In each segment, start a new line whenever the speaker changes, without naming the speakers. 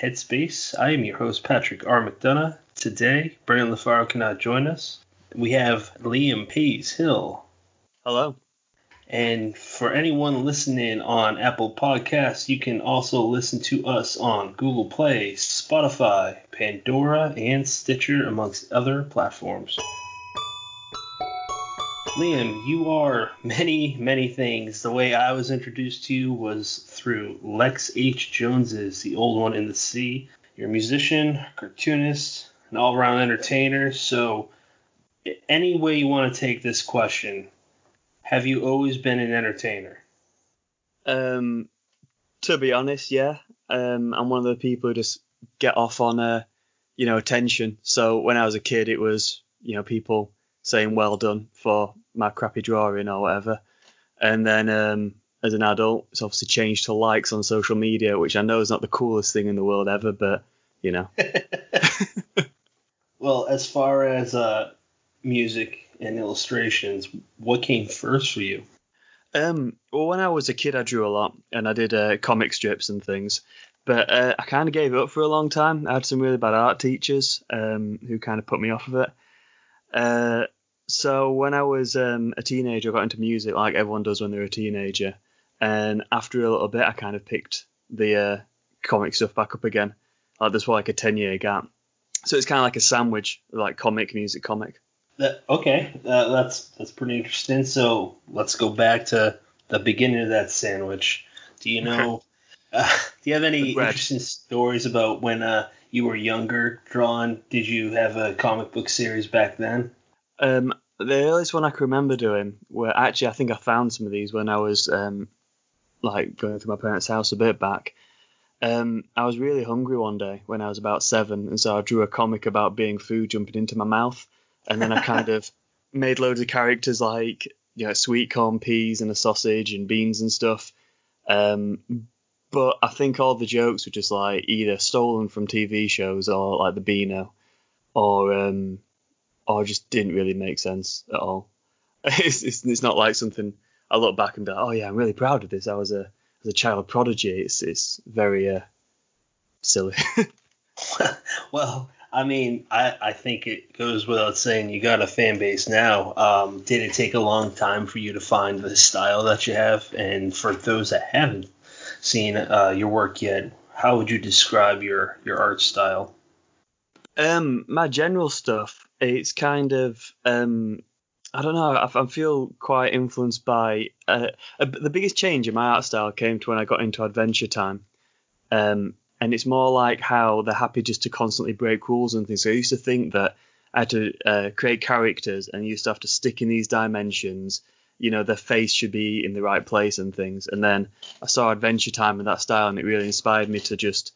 Headspace. I am your host, Patrick R. McDonough. Today, Brendan LaFaro cannot join us. We have Liam Pais Hill.
Hello.
And for anyone listening on Apple Podcasts, you can also listen to us on Google Play, Spotify, Pandora, and Stitcher, amongst other platforms. Liam, you are many, many things. The way I was introduced to you was through Lex H. Jones's The Old One in the Sea. You're a musician, cartoonist, an all around entertainer. So, any way you want to take this question, have you always been an entertainer?
Um, to be honest, yeah. Um, I'm one of the people who just get off on, uh, you know, attention. So when I was a kid, it was, you know, people saying well done for my crappy drawing or whatever. And then um, as an adult, it's obviously changed to likes on social media, which I know is not the coolest thing in the world ever, but you know.
well, as far as uh, music and illustrations, what came first for you?
Um, well, when I was a kid, I drew a lot, and I did uh, comic strips and things. But uh, I kind of gave it up for a long time. I had some really bad art teachers um, who kind of put me off of it. So when I was um, a teenager, I got into music like everyone does when they're a teenager. And after a little bit, I kind of picked the uh, comic stuff back up again. Like there's like a ten year gap. So it's kind of like a sandwich, like comic, music, comic.
That, okay, uh, that's that's pretty interesting. So let's go back to the beginning of that sandwich. Do you know? uh, do you have any interesting stories about when uh, you were younger, Drawn? Did you have a comic book series back then?
Um, the earliest one I can remember doing were actually I think I found some of these when I was um, like going through my parents' house a bit back. Um, I was really hungry one day when I was about seven, and so I drew a comic about being food jumping into my mouth, and then I kind of made loads of characters like you know sweet corn peas and a sausage and beans and stuff. Um, but I think all the jokes were just like either stolen from TV shows or like the Beano, or um, or just didn't really make sense at all. It's, it's, it's not like something I look back and be like, oh yeah, I'm really proud of this. I was a as a child prodigy. It's it's very uh, silly.
well, I mean, I, I think it goes without saying you got a fan base now. Um, did it take a long time for you to find the style that you have? And for those that haven't seen uh, your work yet, how would you describe your your art style?
Um, my general stuff, it's kind of um, I don't know. I, I feel quite influenced by uh, uh, the biggest change in my art style came to when I got into Adventure Time, um, and it's more like how they're happy just to constantly break rules and things. So I used to think that I had to uh, create characters and you used to have to stick in these dimensions. You know, their face should be in the right place and things. And then I saw Adventure Time in that style, and it really inspired me to just,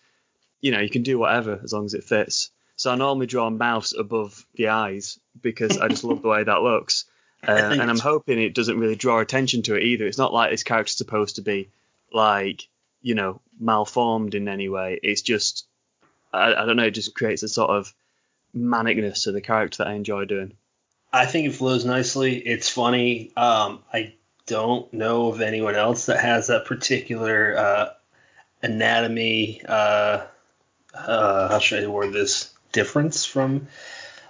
you know, you can do whatever as long as it fits. So I normally draw mouths above the eyes because I just love the way that looks. Uh, and I'm hoping it doesn't really draw attention to it either. It's not like this character's supposed to be like, you know, malformed in any way. It's just, I, I don't know, it just creates a sort of manicness to the character that I enjoy doing.
I think it flows nicely. It's funny. Um, I don't know of anyone else that has that particular uh, anatomy. Uh, uh, how should I word this? Difference from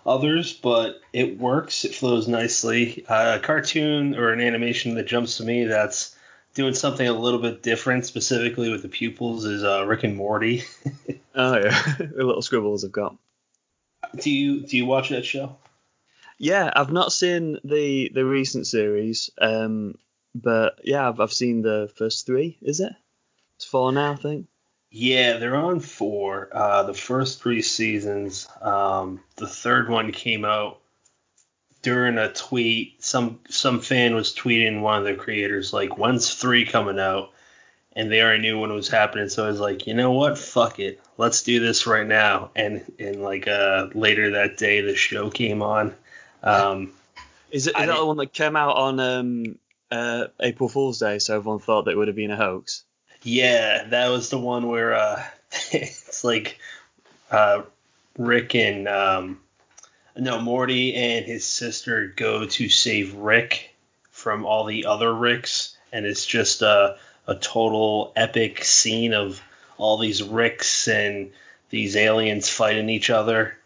others, but it works. It flows nicely. Uh, a cartoon or an animation that jumps to me that's doing something a little bit different, specifically with the pupils, is uh, Rick and Morty.
oh yeah, the little scribbles I've got.
Do you do you watch that show?
Yeah, I've not seen the the recent series, um, but yeah, I've I've seen the first three. Is it? It's four now, I think.
Yeah, they're on four. Uh, the first three seasons. Um, the third one came out during a tweet. Some some fan was tweeting one of the creators like, "When's three coming out?" And they already knew when it was happening, so I was like, you know what? Fuck it, let's do this right now. And and like uh, later that day, the show came on. Um,
is it is that the one that came out on um, uh, April Fool's Day? So everyone thought that it would have been a hoax.
Yeah, that was the one where uh, it's like uh, Rick and um, no Morty and his sister go to save Rick from all the other Ricks, and it's just a a total epic scene of all these Ricks and these aliens fighting each other.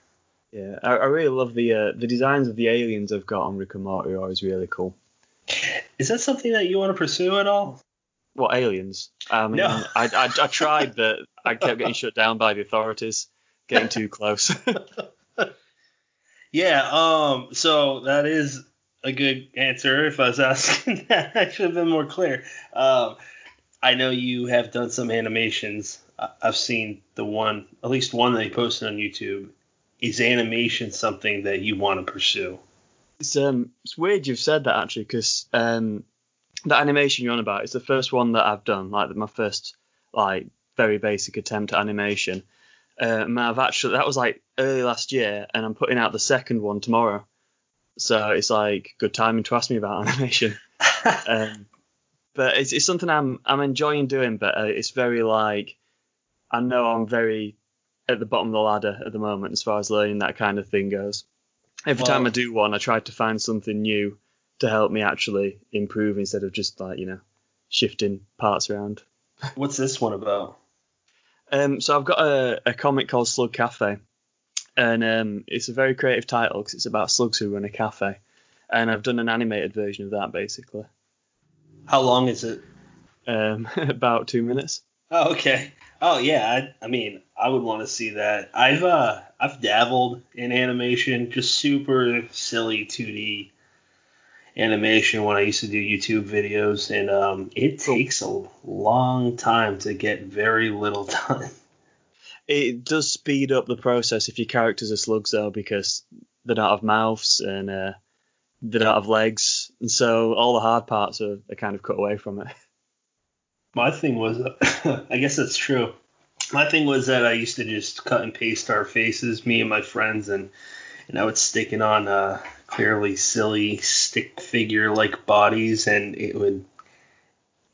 Yeah, I, I really love the uh, the designs of the aliens I've got on Rick and Morty are always really cool.
Is that something that you want to pursue at all?
What aliens? I mean,
No.
I, I, I tried, but I kept getting shut down by the authorities, getting too close.
Yeah, um, so that is a good answer. If I was asking that, I should have been more clear. Um, I know you have done some animations. I've seen the one, at least one that you posted on YouTube. Is animation something that you want to pursue?
It's um it's weird you've said that actually because um that animation you're on about is the first one that I've done like my first like very basic attempt at animation. Um, I've actually that was like early last year and I'm putting out the second one tomorrow. So it's like good timing to ask me about animation. um, but it's, it's something I'm I'm enjoying doing, but uh, it's very like I know I'm very at the bottom of the ladder at the moment as far as learning that kind of thing goes. Every
Well-
time I do one, I try to find something new to help me actually improve instead of just like you know shifting parts around.
What's this one about?
Um, so I've got a, a comic called Slug Cafe, and um, it's a very creative title because it's about slugs who run a cafe, and I've done an animated version of that basically,
How long is it?
um, about two minutes.
Oh, okay. Oh, yeah. I, I mean, I would want to see that. I've uh, I've dabbled in animation, just super silly 2D animation when I used to do YouTube videos, and um, it takes a long time to get very little done.
It does speed up the process if your characters are slugs though because they don't have mouths and uh, they don't have legs, and so all the hard parts are, are kind of cut away from it.
My thing was, I guess that's true. My thing was that I used to just cut and paste our faces, me and my friends, and and I would stick it on uh, clearly silly stick figure like bodies, and it would.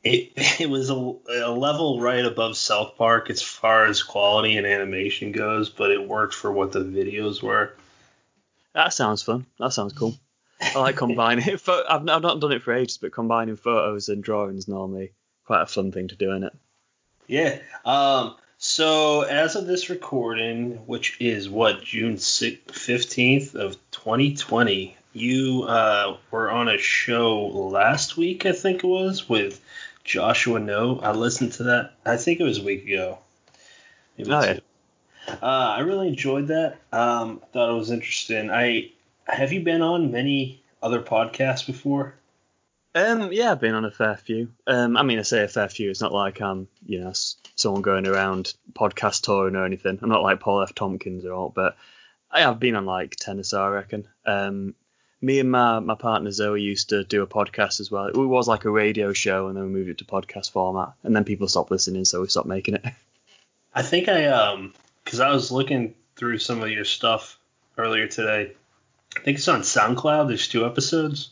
It, it was a, a level right above South Park as far as quality and animation goes, but it worked for what the videos were.
That sounds fun. That sounds cool. I like combining it. I've, I've not done it for ages, but combining photos and drawings normally quite a fun thing to do in it.
Yeah. Um. So as of this recording, which is what June fifteenth of 2020, you uh, were on a show last week, I think it was, with Joshua No. I listened to that. I think it was a week ago. Maybe
Oh,
two. Uh, I really enjoyed that. Um, thought it was interesting. I have you been on many other podcasts before?
Um, yeah, I've been on a fair few. Um, I mean, I say a fair few. It's not like I'm, you know, someone going around podcast touring or anything. I'm not like Paul F. Tompkins or all, but I have been on like ten or so, I reckon. Um, me and my my partner Zoe used to do a podcast as well. It was like a radio show, and then we moved it to podcast format, and then people stopped listening, so we stopped making it.
I think I um because I was looking through some of your stuff earlier today. I think it's on SoundCloud. There's two episodes.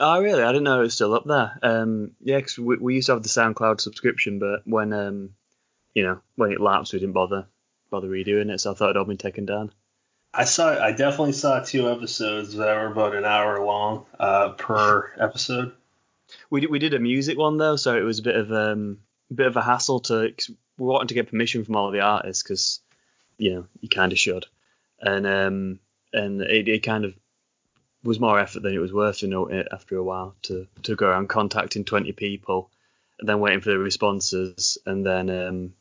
Oh, really? I didn't know it was still up there. Um, yeah, 'cause we, we used to have the SoundCloud subscription, but when um, you know, when it lapsed, we didn't bother bother redoing it, so I thought it'd all been taken down.
I saw. I definitely saw two episodes that were about an hour long uh, per episode.
We did, we did a music one though, so it was a bit of um, a bit of a hassle to. We wanted to get permission from all of the artists because, you know, you kind of should, and um, and it, it kind of was more effort than it was worth, you know, after a while to to go around contacting 20 people, and then waiting for the responses, and then um,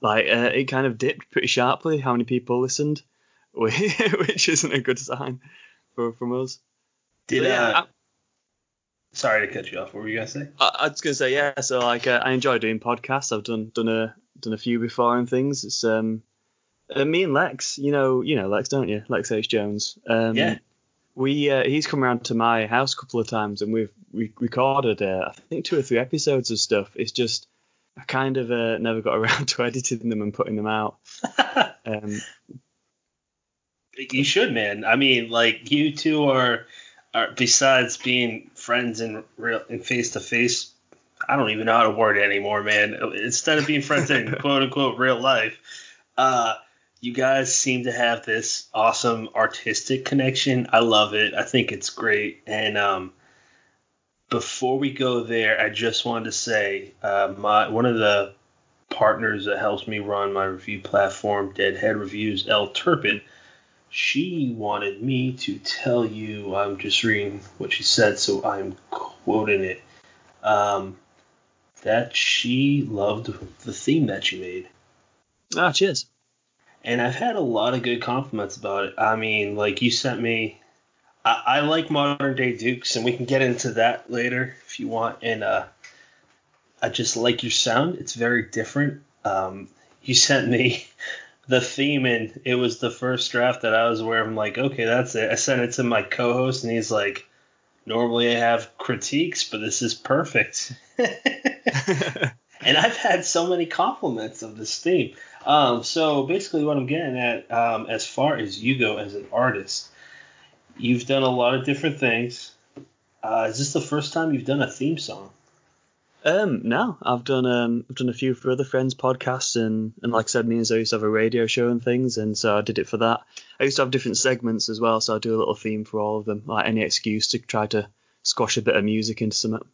like uh, it kind of dipped pretty sharply how many people listened, which isn't a good sign for from us.
Did
yeah,
uh, sorry to cut you off. What were you gonna say?
I, I was gonna say yeah. So like uh, I enjoy doing podcasts. I've done done a done a few before and things. It's um uh, me and Lex. You know you know Lex don't you? Lex H Jones. Um,
Yeah.
We uh, he's come around to my house a couple of times and we've we recorded uh, I think two or three episodes of stuff. It's just I kind of uh, never got around to editing them and putting them out. Um,
you should, man. I mean, like you two are, are besides being friends in real in face to face. I don't even know how to word it anymore, man. Instead of being friends in quote unquote real life, uh, you guys seem to have this awesome artistic connection. I love it. I think it's great. And um, before we go there, I just wanted to say uh, my one of the partners that helps me run my review platform, Deadhead Reviews, El Turpin. She wanted me to tell you, I'm just reading what she said, so I'm quoting it, um, that she loved the theme that you made.
Ah, cheers.
And I've had a lot of good compliments about it. I mean, like you sent me I, I like modern day Dukes, and we can get into that later if you want. And uh, I just like your sound; it's very different. Um, you sent me the theme, and it was the first draft that I was aware of. I'm like, okay, that's it. I sent it to my co-host, and he's like, normally I have critiques, but this is perfect. and I've had so many compliments of this theme. Um, so basically, what I'm getting at, um, as far as you go as an artist, You've done a lot of different things. Uh, is this the first time you've done a theme song?
Um, no, I've done um, I've done a few for other friends' podcasts, and and like I said, me and Zoe used to have a radio show and things, and so I did it for that. I used to have different segments as well, so I do a little theme for all of them, like any excuse to try to squash a bit of music into something.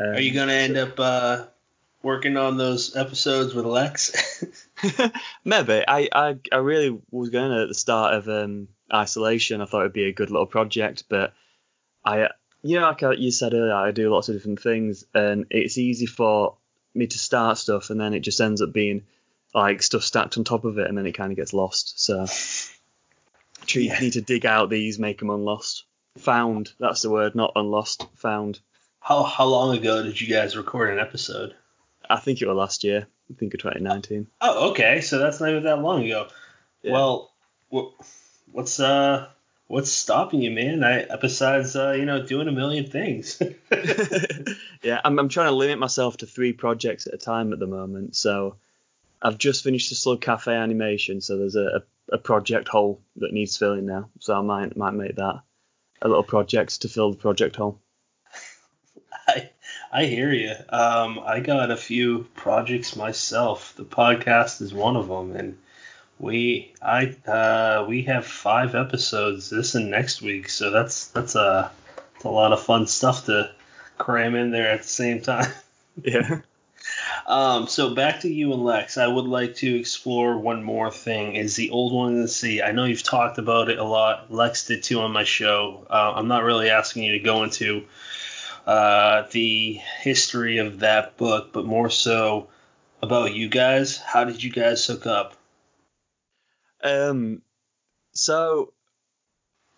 Um, Are you gonna end up uh, working on those episodes with Lex?
Maybe. I, I I really was going to at the start of um isolation. I thought it'd be a good little project, but I, you know, like you said earlier, I do lots of different things, and it's easy for me to start stuff, and then it just ends up being like stuff stacked on top of it, and then it kind of gets lost. So, you yeah. need to dig out these, make them unlost, found. That's the word, not unlost, found.
How how long ago did you guys record an episode?
I think it was last year. I think of 2019.
Oh, okay. So that's not even that long ago. Yeah. Well, what's uh what's stopping you, man? I besides uh, you know doing a million things.
yeah, I'm I'm trying to limit myself to three projects at a time at the moment. So I've just finished the Slug Cafe animation, so there's a, a, a project hole that needs filling now. So I might might make that a little project to fill the project hole.
I I hear you. Um, I got a few projects myself. The podcast is one of them, and we I uh, we have five episodes this and next week, so that's that's a that's a lot of fun stuff to cram in there at the same time.
Yeah.
Um, so back to you and Lex. I would like to explore one more thing. Is the old one in the sea? I know you've talked about it a lot. Lex did too on my show. Uh, I'm not really asking you to go into uh, the history of that book, but more so about you guys. How did you guys hook up?
Um, so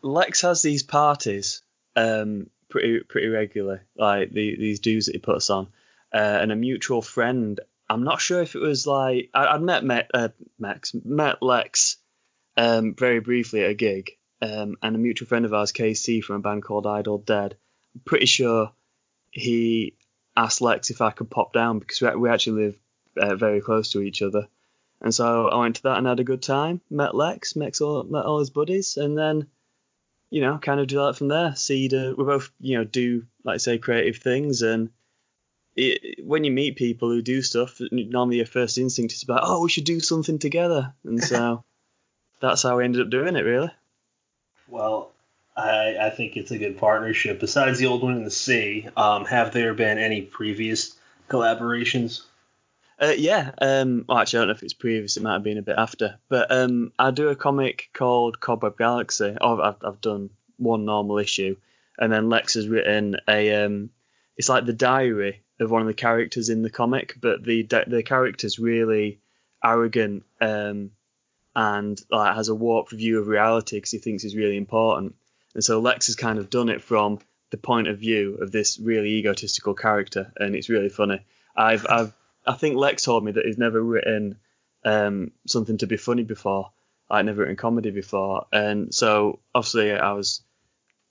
Lex has these parties um, pretty pretty regularly, like the, these dues that he puts on. Uh, and a mutual friend, I'm not sure if it was like I, would met met uh, Max met Lex um, very briefly at a gig, um, and a mutual friend of ours, KC from a band called Idle Dead. Pretty sure he asked Lex if I could pop down because we, we actually live uh, very close to each other. And so I went to that and had a good time. Met Lex, met all, met all his buddies, and then, you know, kind of developed from there. See, we both, you know, do like I say creative things, and it, when you meet people who do stuff, normally your first instinct is about, oh, we should do something together, and so that's how we ended up doing it, really.
Well, I, I think it's a good partnership. Besides the old one in the sea, um, have there been any previous collaborations?
Uh, yeah. Um, well, actually, I don't know if it's previous. It might have been a bit after. But um, I do a comic called Cobweb Galaxy. Oh, I've, I've done one normal issue, and then Lex has written a. Um, it's like the diary of one of the characters in the comic, but the the character's really arrogant um, and like has a warped view of reality because he thinks he's really important. And so Lex has kind of done it from the point of view of this really egotistical character, and it's really funny. I've I've I think Lex told me that he's never written um, something to be funny before. I'd never written comedy before, and so obviously I was,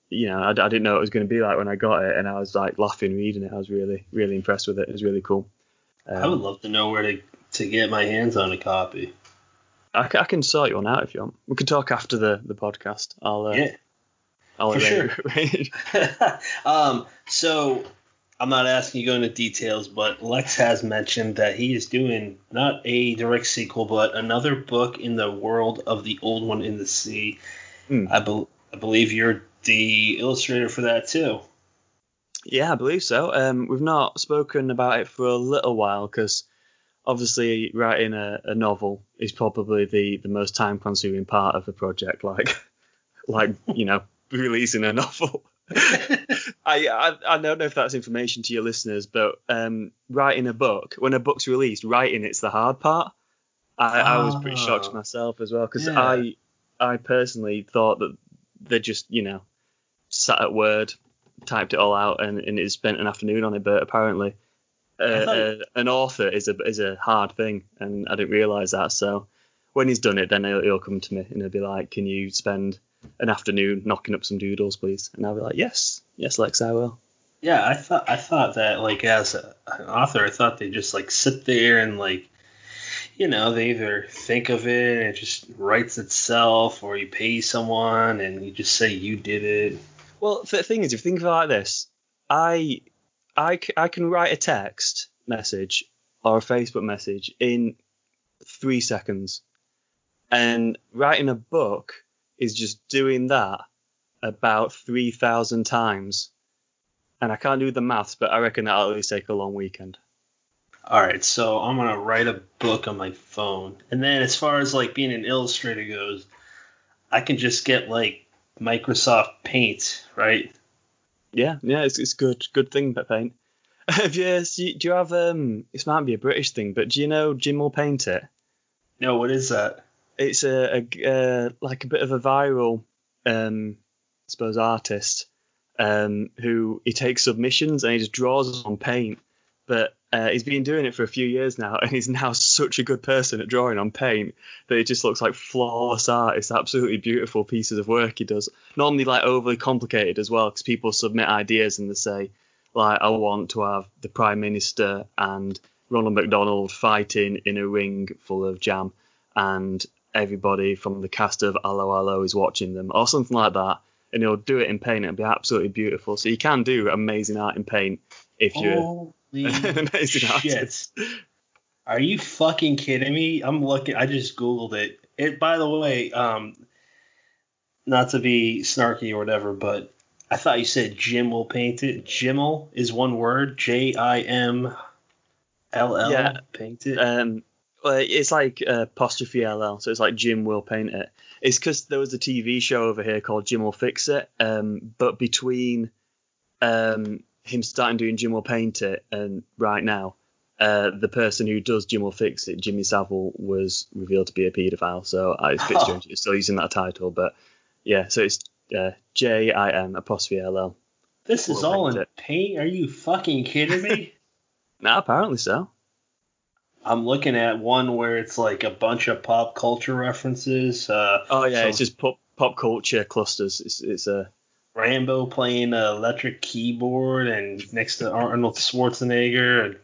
you know, I, I didn't know what it was going to be like when I got it, and I was like laughing reading it. I was really, really impressed with it. It was really cool.
Um, I would love to know where to to get my hands on a copy.
I, I can sort you one out if you want. We can talk after the the podcast. I'll uh,
yeah. I'll For sure. um, so I'm not asking you to go into details, but Lex has mentioned that he is doing not a direct sequel, but another book in the world of the old one in the sea. Mm. I, be- I believe you're the illustrator for that too.
Yeah, I believe so. Um, we've not spoken about it for a little while because obviously writing a, a novel is probably the, the most time consuming part of the project. Like like you know releasing a novel. I, I I don't know if that's information to your listeners, but um, writing a book when a book's released, writing it's the hard part. I, I was pretty shocked
Ah.
myself as well because
Yeah.
I I personally thought that they just you know sat at Word, typed it all out, and, and it spent an afternoon on it. But apparently, uh,
thought-
uh, an author is a is a hard thing, and I didn't realize that. So when he's done it, then he'll, he'll come to me and he'll be like, "Can you spend an afternoon knocking up some doodles, please?" And I'll be like, "Yes, yes, Lex, I will."
Yeah, I thought I thought that like as a, an author, I thought they just like sit there and like, you know, they either think of it and it just writes itself, or you pay someone and you just say you did it.
Well, the thing is, if you think of it like this, I, I, I can write a text message or a Facebook message in three seconds, and writing a book is just doing that about three thousand times, and I can't do the maths, but I reckon that'll at least take a long weekend.
All right, so I'm gonna write a book on my phone, and then as far as like being an illustrator goes, I can just get like Microsoft Paint, right?
Yeah, yeah, it's, it's good, good thing, but paint. Have do you do you have um? This might be a British thing, but do you know Jim'll paint it?
No, what is that?
It's a, a uh, like a bit of a viral, um, I suppose, artist um, who he takes submissions and he just draws on paint. But uh, he's been doing it for a few years now, and he's now such a good person at drawing on paint that it just looks like flawless art. It's absolutely beautiful pieces of work he does. Normally, like overly complicated as well, because people submit ideas and they say, like, I want to have the Prime Minister and Ronald McDonald fighting in a ring full of jam, and everybody from the cast of Allo Allo is watching them, or something like that. And he'll do it in paint and it'll be absolutely beautiful. So you can do amazing art in paint if you're
Holy
an amazing
shit.
artist.
Are you fucking kidding me? I'm looking. I just googled it. It. By the way, um, not to be snarky or whatever, but I thought you said Jim will paint it. Jimmel is one word. J I M L L.
Yeah.
Paint it.
Um, well, it's like uh, apostrophe LL, so it's like Jim'll paint it. It's because there was a TV show over here called Jim'll fix it, um, but between um, him starting doing Jim'll paint it and right now, uh, the person who does Jim'll fix it, Jimmy Savile, was revealed to be a paedophile. So I it's a bit
Oh.
strange it's still using that title, but yeah, so it's uh, J I M apostrophe L L.
this is all in
it.
paint. Are you fucking kidding me?
Nah, apparently so.
I'm looking at one where it's like a bunch of pop culture references. Uh,
Oh yeah,
So-
it's just pop pop culture clusters. It's it's a
Rambo playing an electric keyboard and next to Arnold Schwarzenegger and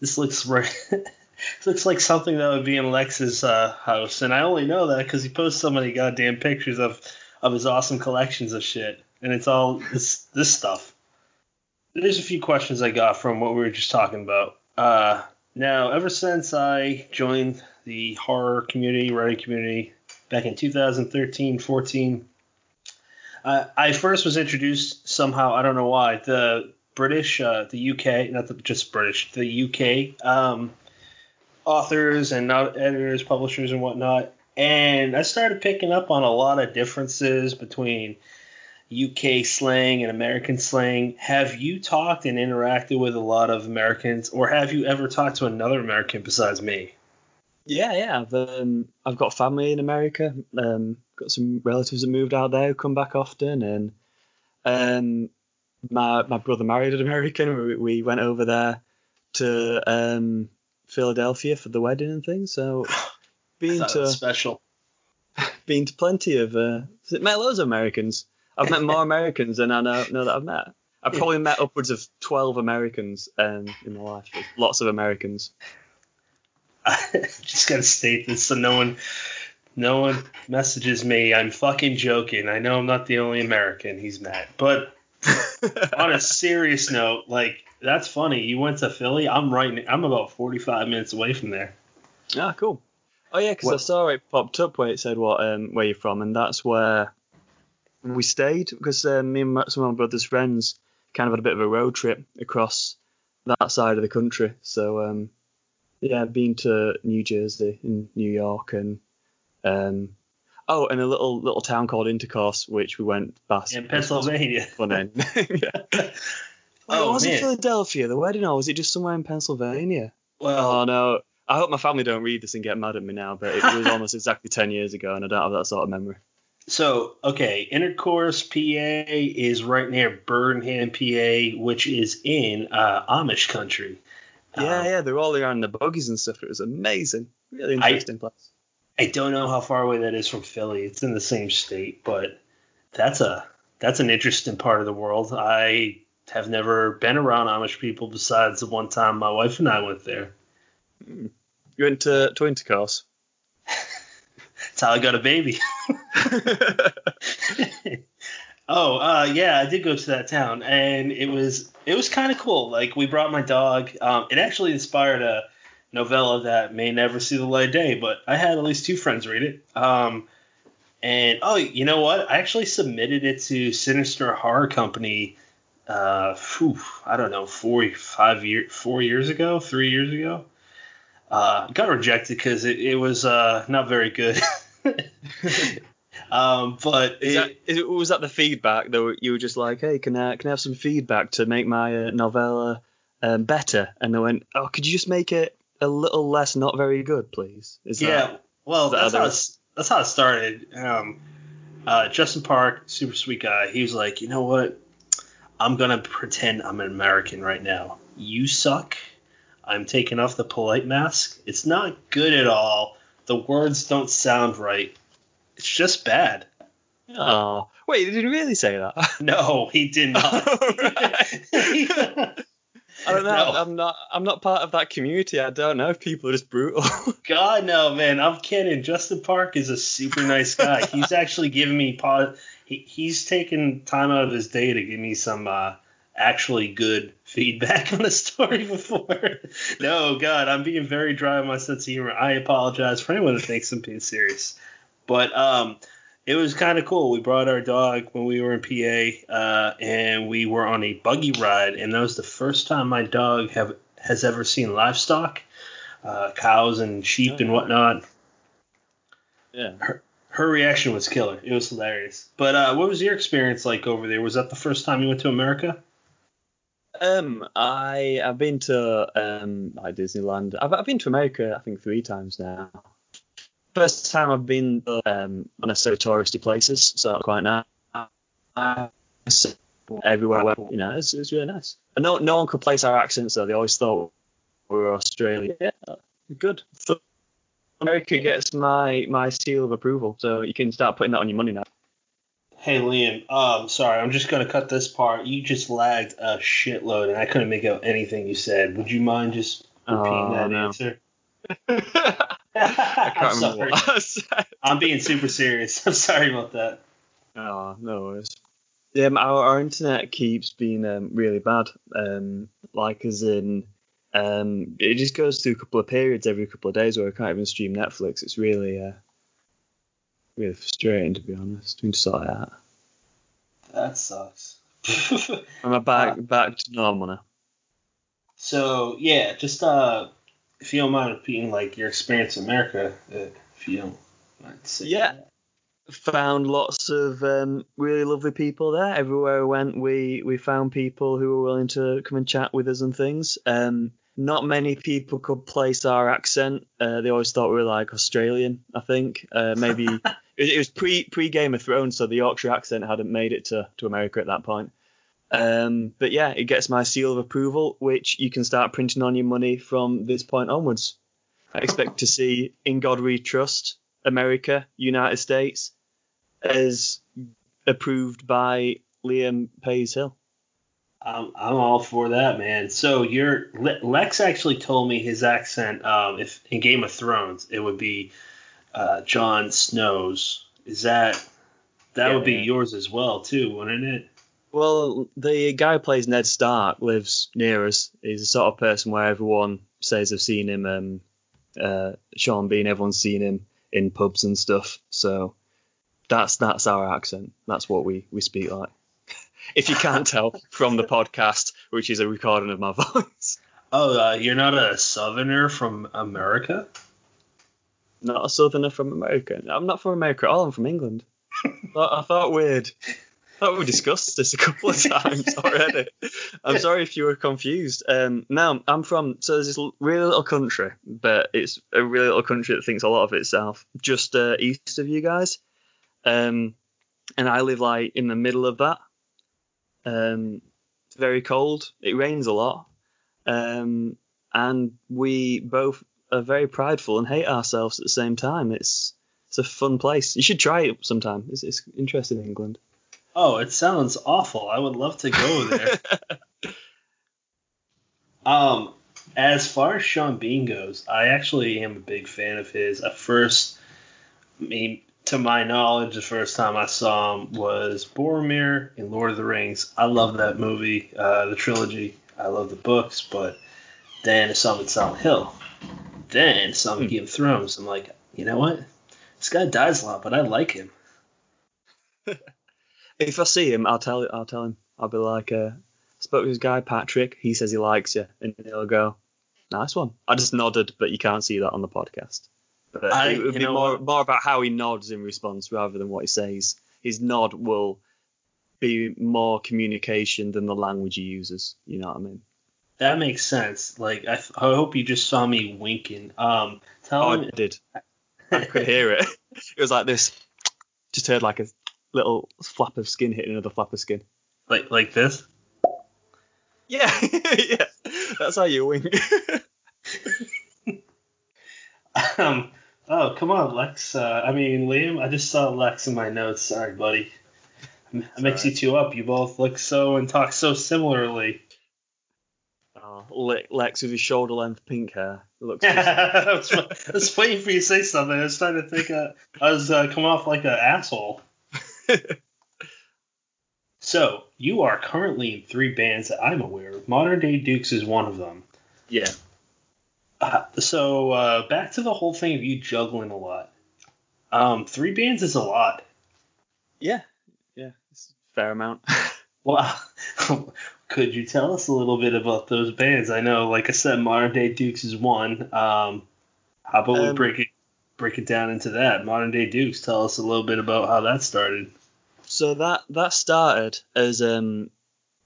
this looks right this looks like something that would be in Lex's uh, house and I only know that because he posts so many goddamn pictures of of his awesome collections of shit and it's all this this stuff. There's a few questions I got from what we were just talking about. Uh, now, ever since I joined the horror community, writing community back in 2013, 14, uh, I first was introduced somehow. I don't know why. The British, uh, the UK, not the, just British, the UK um, authors and not editors, publishers, and whatnot. And I started picking up on a lot of differences between UK slang and American slang. Have you talked and interacted with a lot of Americans, or have you ever talked to another American besides me?
Yeah, yeah. I've um, I've got family in America. Um, got some relatives that moved out there who come back often, and um, my my brother married an American. We, we went over there to um Philadelphia for the wedding and things. So been
Thought it was
to
special.
been to plenty of uh, met loads of Americans. I've met more Americans than I know, know that I've met. I've probably met upwards of twelve Americans um, in my life. Lots of Americans.
I just gotta state this so no one no one messages me. I'm fucking joking. I know I'm not the only American he's met. But on a serious note, like that's funny. You went to Philly. I'm right. I'm about 45 minutes away from there.
Ah, cool. Oh yeah, because I saw it popped up where it said what um, where you're from, and that's where we stayed because uh, me and some of my brother's friends kind of had a bit of a road trip across that side of the country. So um, Yeah, I've been to New Jersey and New York and um oh, and a little little town called Intercourse, which we went past.
In Pennsylvania.
Fun yeah.
Oh,
oh, was
man.
it Philadelphia, the wedding, or was it just somewhere in Pennsylvania?
Well,
Oh no. I hope my family don't read this and get mad at me now, but it was almost exactly ten years ago, and I don't have that sort of memory.
So okay, Intercourse, PA is right near Bird-in-Hand, PA, which is in uh, Amish country.
Yeah,
Um,
yeah, they're all around the buggies and stuff. It was amazing, really
I-
interesting place.
I don't know how far away that is from Philly. It's in the same state, but that's a that's an interesting part of the world. I have never been around Amish people besides the one time my wife and I went there.
You went to, to Intercourse.
How I got a baby. oh, uh, yeah, I did go to that town, and it was it was kind of cool. Like we brought my dog. Um, it actually inspired a novella that may never see the light of day, but I had at least two friends read it. Um, and oh, you know what? I actually submitted it to Sinister Horror Company. Uh, phew, I don't know, four, five year, four years ago, three years ago. Uh, got rejected because it, it was uh, not very good. um, but
Is
it,
that, is was that the feedback that you were just like, hey, can I can I have some feedback to make my uh, novella um, better? And they went, oh, could you just make it a little less not very good, please? Is that-
yeah, well,
is that
that's
how
how, it, that's how it started. Um, uh, Justin Park, super sweet guy. He was like, you know what? I'm gonna pretend I'm an American right now. You suck. I'm taking off the polite mask. It's not good at all. The words don't sound right. It's just bad.
Oh, wait, did he really say that?
No, he did not.
I don't know.
No.
I'm not. I'm not part of that community. I don't know if people are just brutal.
God no, man. I'm kidding. Justin Park is a super nice guy. he's actually giving me pause. He, he's taken time out of his day to give me some uh, actually good feedback on a story before. no, God, I'm being very dry on my sense of humor. I apologize for anyone that thinks I'm being serious. But um, it was kind of cool. We brought our dog when we were in PA, uh, and we were on a buggy ride, and that was the first time my dog have has ever seen livestock, uh, cows and sheep and whatnot.
yeah.
Her reaction was killer. It was hilarious. But uh, what was your experience like over there? Was that the first time you went to America?
Um, I I've been to um like Disneyland. I've I've been to America I think three times now. First time I've been to, um on a so touristy places, so quite nice. Everywhere, you know, it's, it's really nice. And no no one could place our accents though. They always thought we were Australian. Yeah, good. So America gets my my seal of approval, so you can start putting that on your money now.
Hey Liam, um, sorry, I'm just gonna cut this part. You just lagged a shitload, and I couldn't make out anything you said. Would you mind just repeating
Oh,
that
no.
answer?
I
I'm
remember what I said.
I'm being super serious. I'm sorry about that.
Oh, no worries. Yeah, um, our, our internet keeps being um, really bad. Um, like as in, um, it just goes through a couple of periods every couple of days where I can't even stream Netflix. It's really, uh, really frustrating to be honest. We need to sort it out.
That sucks.
I'm I back back to normal now?
so yeah, just uh, if you don't mind repeating like your experience in America, uh, if you don't mind saying
Yeah.
that.
Found lots of um, really lovely people there. Everywhere we went, we we found people who were willing to come and chat with us and things. Um, not many people could place our accent. Uh, they always thought we were like Australian. I think uh, maybe it, it was pre pre Game of Thrones, so the Yorkshire accent hadn't made it to to America at that point. Um, but yeah, it gets my seal of approval, which you can start printing on your money from this point onwards. I expect to see In God We Trust, America, United States, as approved by Liam Pais Hill.
I'm, I'm all for that, man. So your Le- Lex actually told me his accent, um, if in Game of Thrones, it would be uh, Jon Snow's. Is that that
Yeah,
would be yours as well too, wouldn't it?
Well, the guy who plays Ned Stark lives near us. He's the sort of person where everyone says they've seen him. Um, uh, Sean Bean, everyone's seen him in pubs and stuff. So that's that's our accent. That's what we we speak like. if you can't tell from the podcast, which is a recording of my voice.
Oh, uh, you're not a Southerner from America?
Not a Southerner from America. I'm not from America at all. I'm from England. I thought weird. I thought we discussed this a couple of times already. I'm sorry if you were confused. Um, no, I'm from so there's this really little country, but it's a really little country that thinks a lot of itself, just uh, east of you guys. Um, and I live like in the middle of that. Um, it's very cold. It rains a lot. Um, and we both are very prideful and hate ourselves at the same time. It's it's a fun place. You should try it sometime. It's, it's interesting in England.
Oh, it sounds awful. I would love to go there. um, as far as Sean Bean goes, I actually am a big fan of his. At first, I mean, to my knowledge, the first time I saw him was Boromir in Lord of the Rings. I love that movie, uh, the trilogy. I love the books, but then I saw him in Silent Hill. Then saw him Game of Thrones. I'm like, you know what? This guy dies a lot, but I like him.
if I see him, I'll tell I'll tell him. I'll be like, uh, spoke to this guy Patrick. He says he likes you, and he'll go, nice one. I just nodded, but you can't see that on the podcast. But
I-
it would be more
what?
more about how he nods in response rather than what he says. His nod will be more communication than the language he uses. You know what I mean?
That makes sense. Like, I, I hope you just saw me winking. Um, tell
Oh,
him.
I did. I could hear it. It was like this. Just heard like a little flap of skin hitting another flap of skin.
Like, like this?
Yeah, yeah. That's how you wink.
Um, oh, come on, Lex. Uh, I mean, Liam, I just saw Lex in my notes. Sorry, buddy. I mix you two up. You both look so and talk so similarly.
Le- Lex with his shoulder length pink hair. It looks
I, was, I was waiting for you to say something. I was trying to think. Uh, I was uh, coming off like an asshole. So, you are currently in three bands that I'm aware of. Modern Day Dukes is one of them.
yeah.
Uh, so, uh, back to the whole thing of you juggling a lot. Um, three bands is a lot.
Yeah, yeah. It's a fair amount.
Well, could you tell us a little bit about those bands? I know, like I said, Modern Day Dukes is one. Um, how about we
Um,
break it break it down into that? Modern Day Dukes. Tell us a little bit about how that started.
so that that started as um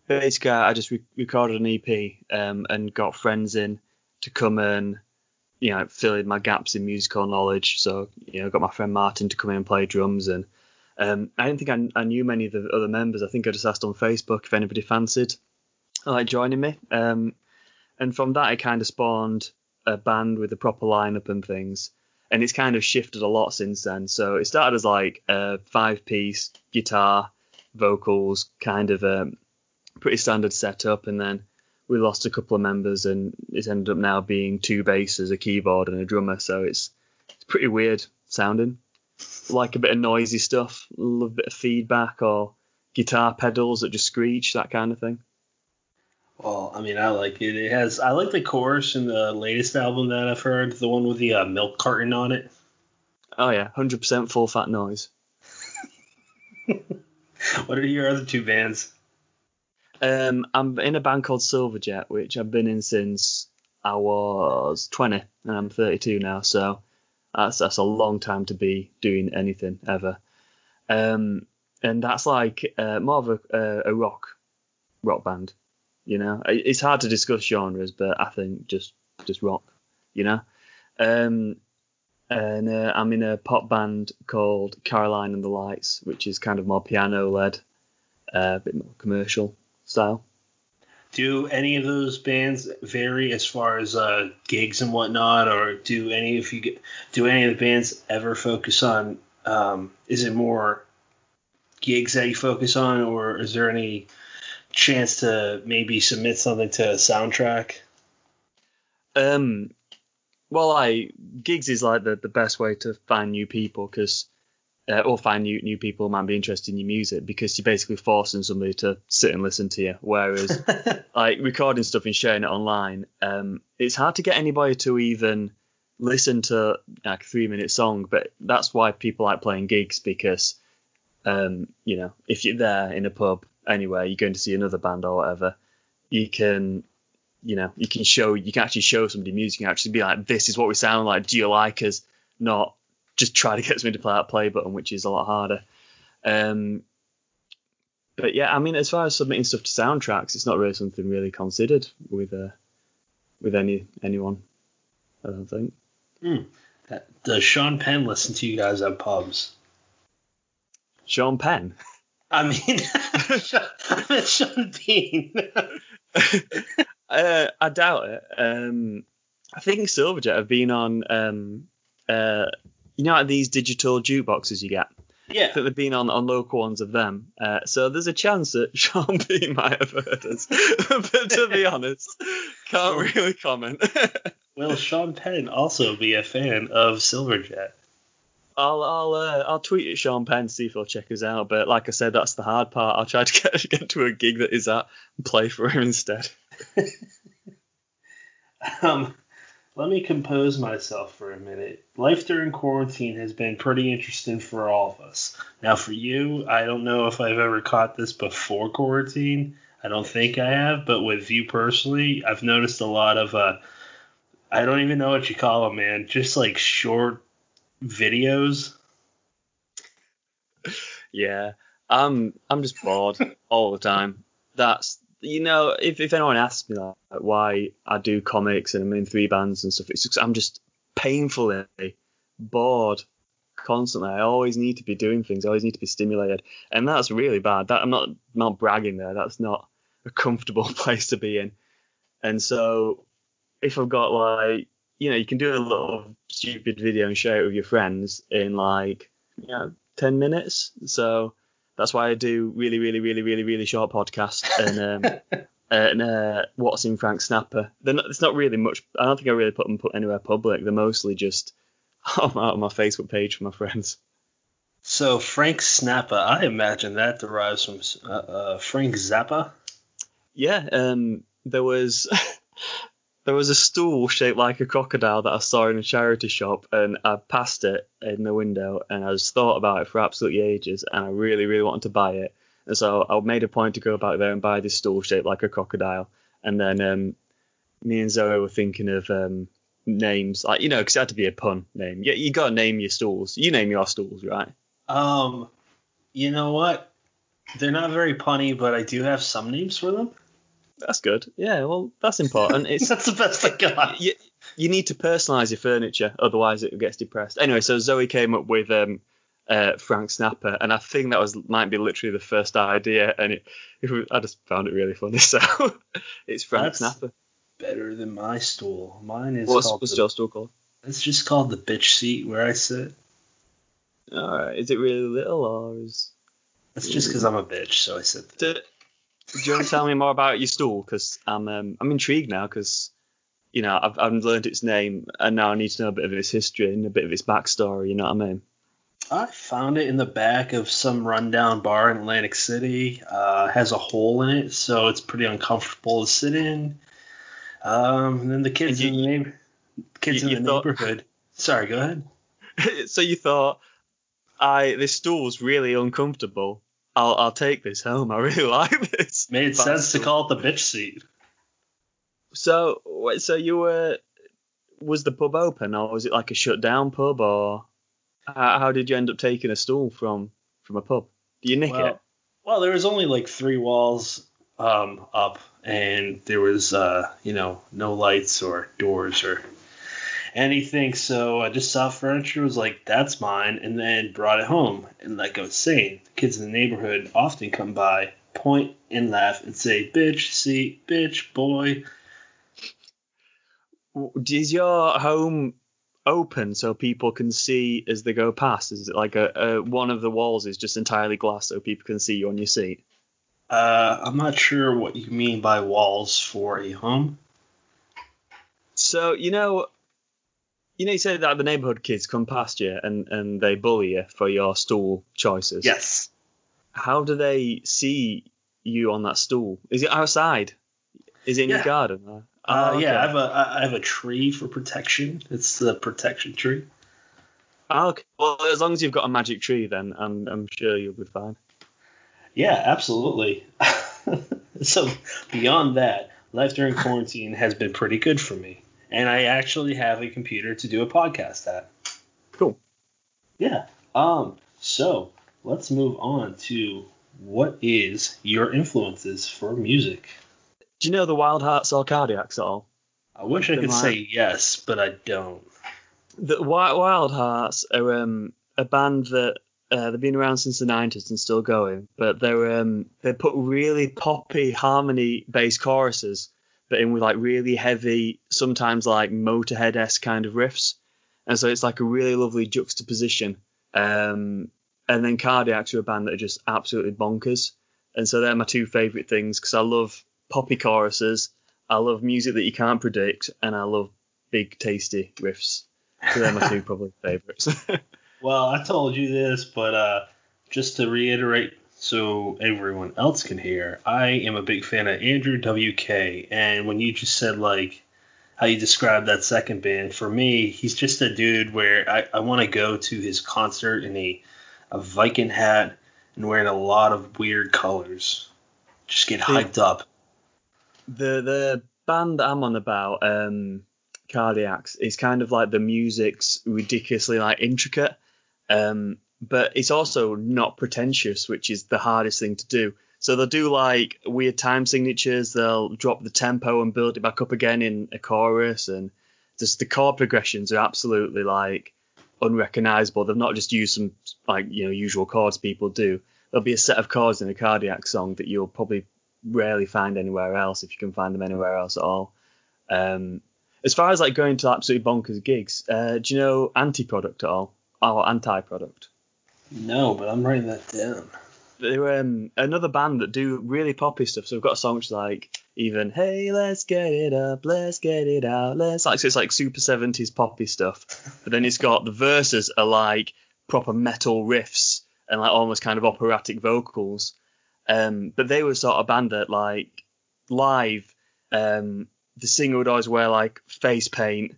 basically I just re- recorded an EP um and got friends in to come and you know fill in my gaps in musical knowledge. So you know got my friend Martin to come in and play drums and um I didn't think I, I knew many of the other members. I think I just asked on Facebook if anybody fancied like joining me. Um and from that it kind of spawned a band with a proper lineup and things. And it's kind of shifted a lot since then. So it started as like a five piece guitar, vocals, kind of a pretty standard setup, and then we lost a couple of members, and it's ended up now being two basses, a keyboard, and a drummer. So it's it's pretty weird sounding. Like a bit of noisy stuff, a bit of feedback or guitar pedals that just screech, that kind of thing.
Well, I mean, I like it. It has. I like the chorus in the latest album that I've heard, the one with the uh, milk carton on it.
Oh yeah, 100% full fat noise.
What are your other two bands?
Um, I'm in a band called Silverjet, which I've been in since I was 20, and I'm 32 now. So that's that's a long time to be doing anything ever. Um, and that's like uh, more of a, a, a rock rock band. You know, it's hard to discuss genres, but I think just just rock. You know, um, and uh, I'm in a pop band called Caroline and the Lights, which is kind of more piano led, uh, a bit more commercial style.
Do any of those bands vary as far as uh, gigs and whatnot, or do any of you get, do any of the bands ever focus on? Um, is it more gigs that you focus on, or is there any chance to maybe submit something to a soundtrack?
Um, well, I gigs is like the, the best way to find new people because, uh, or find new new people who might be interested in your music because you're basically forcing somebody to sit and listen to you. Whereas like recording stuff and sharing it online, um, it's hard to get anybody to even listen to like a three minute song. But that's why people like playing gigs because, um, you know, if you're there in a pub anywhere, you're going to see another band or whatever, you can you know you can show you can actually show somebody music. You can actually be like, this is what we sound like. Do you like us? Not just try to get somebody to play that play button, which is a lot harder. Um, but yeah, I mean, as far as submitting stuff to soundtracks, it's not really something really considered with uh, with any anyone. I don't think.
Hmm. Does Sean Penn listen to you guys at pubs?
Sean Penn.
I mean, I meant Sean Bean.
uh, I doubt it. Um, I think Silverjet have been on, um, uh, you know, these digital jukeboxes you get.
Yeah.
Think they've been on, on local ones of them. Uh, so there's a chance that Sean Bean might have heard us. but to be honest, can't really comment.
Will Sean Penn also be a fan of Silverjet?
I'll I'll uh, I'll tweet at Sean Penn see if he'll check us out. But like I said, that's the hard part. I'll try to get get to a gig that is at and play for him instead.
um, let me compose myself for a minute. Life during quarantine has been pretty interesting for all of us. Now, for you, I don't know if I've ever caught this before quarantine. I don't think I have, but with you personally, I've noticed a lot of uh, I don't even know what you call them, man. Just like short videos.
Yeah, I'm I'm just bored all the time. That's you know, if, if anyone asks me like why I do comics and I'm in three bands and stuff, it's just I'm just painfully bored constantly. I always need to be doing things. I always need to be stimulated, and that's really bad. That I'm not not bragging there. That's not a comfortable place to be in. And so, if I've got like, you know, you can do a little stupid video and share it with your friends in like, you know, ten minutes. So that's why I do really, really, really, really, really short podcasts and um, and uh, what's in Frank Snapper. Not, it's not really much. I don't think I really put them put anywhere public. They're mostly just on my, on my Facebook page for my friends.
So Frank Snapper, I imagine that derives from uh, uh, Frank Zappa.
Yeah, um, there was there was a stool shaped like a crocodile that I saw in a charity shop, and I passed it in the window, and I just thought about it for absolutely ages, and I really, really wanted to buy it, and so I made a point to go back there and buy this stool shaped like a crocodile, and then um, me and Zoe were thinking of um, names, like you know, because it had to be a pun name. Yeah, you gotta name your stools. You name your stools, right?
Um, you know what? They're not very punny, but I do have some names for them.
That's good. Yeah, well, that's important. It's
that's the best I got.
You, you need to personalize your furniture, otherwise it gets depressed. Anyway, so Zoe came up with um, uh, Frank Snapper, and I think that was might be literally the first idea, and it, it I just found it really funny. So it's Frank
That's
Snapper.
Better than my stool. Mine is
What's,
called
what's
the,
your stool called?
It's just called the bitch seat where I sit.
All right. Is it really little or is?
That's just because I'm a bitch, so I sit. There.
Do, you want to tell me more about your stool? Because I'm um, I'm intrigued now because you know I've I've learned its name and now I need to know a bit of its history and a bit of its backstory. You know what I mean?
I found it in the back of some rundown bar in Atlantic City. Uh, has a hole in it, so it's pretty uncomfortable to sit in. Um, and then the kids
You-
in the neighbor, kids
you-
in the
thought-
neighborhood. Sorry, go ahead.
so you thought I this stool's really uncomfortable. I'll I'll take this home. I really like this.
Made sense to call it the bitch seat.
So so you were was the pub open or was it like a shut down pub or how, how did you end up taking a stool from from a pub? Do you nick
well,
it?
well, there was only like three walls um, up, and there was uh, you know no lights or doors or anything. So I just saw furniture, was like, that's mine, and then brought it home. And like I was saying, kids in the neighborhood often come by, point and laugh, and say, "Bitch, see, bitch, boy."
Is your home open so people can see as they go past? Is it like a, a one of the walls is just entirely glass so people can see you on your seat?
Uh, I'm not sure what you mean by walls for a home.
So you know, you know, you said that the neighborhood kids come past you and and they bully you for your stool choices.
Yes.
How do they see you on that stool? Is it outside? Is it in your garden? Uh,
Uh,
oh,
Yeah, I have a I have a tree for protection. It's the protection tree.
Oh, okay. Well, as long as you've got a magic tree, then I'm I'm sure you'll be fine.
Yeah, absolutely. so beyond that, life during quarantine has been pretty good for me, and I actually have a computer to do a podcast at.
Cool.
Yeah. Um. So let's move on to what is your influences for music.
Do you know the Wild Hearts or Cardiacs at all?
I wish I could say yes, but I don't.
The Wi- Wild Hearts are um, a band that uh, they've been around since the 90s and still going, but they're um, they put really poppy harmony based choruses, but in with like really heavy, sometimes like Motorhead esque kind of riffs, and so it's like a really lovely juxtaposition. Um, and then Cardiacs are a band that are just absolutely bonkers, and so they're my two favorite things because I love poppy choruses, I love music that you can't predict, and I love big tasty riffs. So they're my two probably favorites.
Well, I told you this, but uh, just to reiterate so everyone else can hear, I am a big fan of Andrew WK. And when you just said, like, how you described that second band, for me, he's just a dude where I, I want to go to his concert in a, a Viking hat and wearing a lot of weird colors. Just get hyped up.
the the band I'm on about, um, Cardiacs, is kind of like the music's ridiculously like intricate, um, but it's also not pretentious, which is the hardest thing to do. So they'll do like weird time signatures. They'll drop the tempo and build it back up again in a chorus, and just the chord progressions are absolutely like unrecognizable. They've not just used some like you know usual chords people do. There'll be a set of chords in a cardiac song that you'll probably rarely find anywhere else if you can find them anywhere else at all. Um, as far as like going to absolutely bonkers gigs, uh, do you know Anti-Product at all? Oh, Anti-Product.
No, but I'm writing that down.
They're um, another band that do really poppy stuff. So we've got songs like even Hey, let's get it up, let's get it out, let's like so it's like super 70s poppy stuff. But then it's got the verses are like proper metal riffs and like almost kind of operatic vocals. Um, but they were sort of band that like live, um, the singer would always wear like face paint,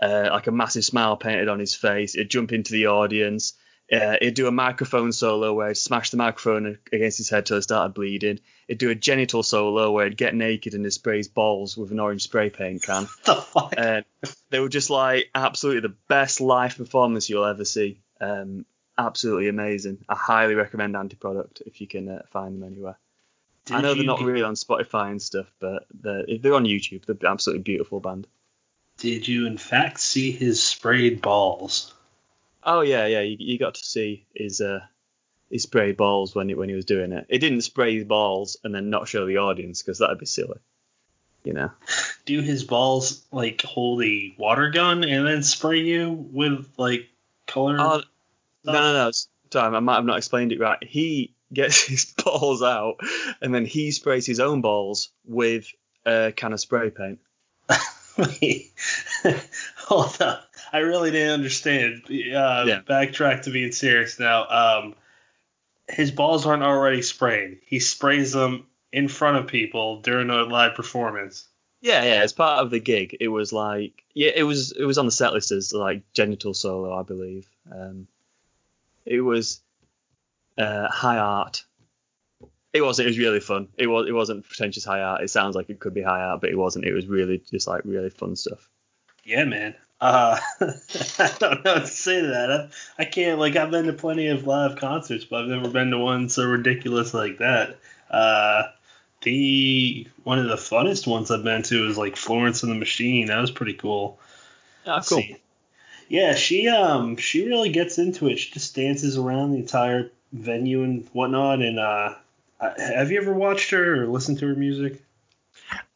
uh, like a massive smile painted on his face. He'd jump into the audience. Uh, he'd do a microphone solo where he'd smash the microphone against his head till it started bleeding. He'd do a genital solo where he'd get naked and spray his balls with an orange spray paint can.
the fuck?
And they were just like absolutely the best live performance you'll ever see. Um, absolutely amazing. I highly recommend Anti-Product if you can uh, find them anywhere. I know they're not
get-
really on Spotify and stuff, but they're, if they're on YouTube, they're an absolutely beautiful band.
Did you in fact see his sprayed balls?
Oh yeah, yeah, you, you got to see his uh, his spray balls when he when he was doing it. He didn't spray his balls and then not show the audience because that'd be silly, you know.
do his balls like hold a water gun and then spray you with like color?
Oh, no, no, no. Sorry, I might have not explained it right. He gets his balls out and then he sprays his own balls with a can of spray paint.
Wait, hold on. I really didn't understand. Uh,
Yeah.
Backtrack to being serious now. Um, his balls aren't already sprayed. He sprays them in front of people during a live performance.
Yeah, yeah. As part of the gig, it was like yeah, it was it was on the set list as like genital solo, I believe. Um, it was uh, high art. It wasn't. It was really fun. It was. It wasn't pretentious high art. It sounds like it could be high art, but it wasn't. It was really just like really fun stuff.
Yeah, man. Uh, I don't know what to say to that. I, I can't like I've been to plenty of live concerts, but I've never been to one so ridiculous like that. Uh, the one of the funnest ones I've been to is like Florence and the Machine. That was pretty cool.
Ah,
Let's see. Yeah, she um she really gets into it. She just dances around the entire venue and whatnot. And uh, have you ever watched her or listened to her music?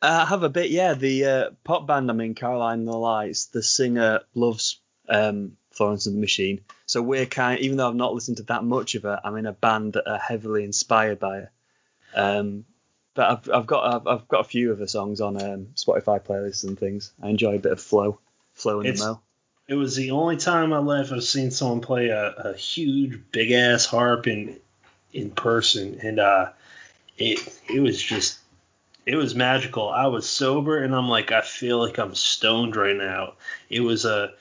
Uh, I have a bit, yeah. The uh, pop band I'm in, Caroline and the Lights, the singer loves um, Florence and the Machine. So we're kind, even though I've not listened to that much of her, I'm in a band that are heavily inspired by her. Um, but I've, I've got I've, I've got a few of her songs on um, Spotify playlists and things. I enjoy a bit of flow, flow in
It's-
the mill.
It was the only time in my life I've seen someone play a, a huge big ass harp in in person, and uh, it it was just it was magical. I was sober, and I'm like I feel like I'm stoned right now. It was a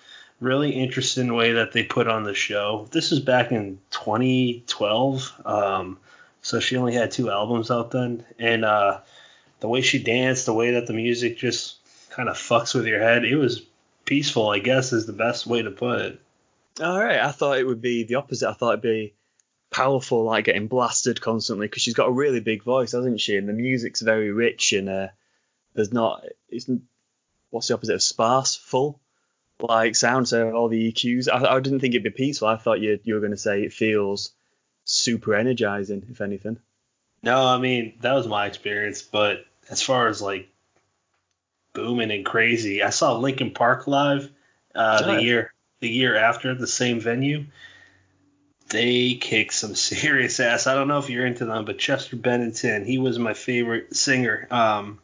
really interesting way that they put on the show. This was back in 2012, um, so she only had two albums out then, and uh, the way she danced, the way that the music just kind of fucks with your head. It was peaceful, I guess, is the best way to put it.
All right, I thought it would be the opposite. I thought it'd be powerful, like getting blasted constantly, because she's got a really big voice, hasn't she? And the music's very rich, and uh, there's not, it's what's the opposite of sparse, full, like sound. So all the EQs. I, I didn't think it'd be peaceful. I thought you you were going to say it feels super energizing, if anything.
No, I mean that was my experience, but as far as like booming and crazy, I saw Linkin Park live uh, the year the year after the same venue. They kick some serious ass. I don't know if you're into them, but Chester Bennington, he was my favorite singer. Um,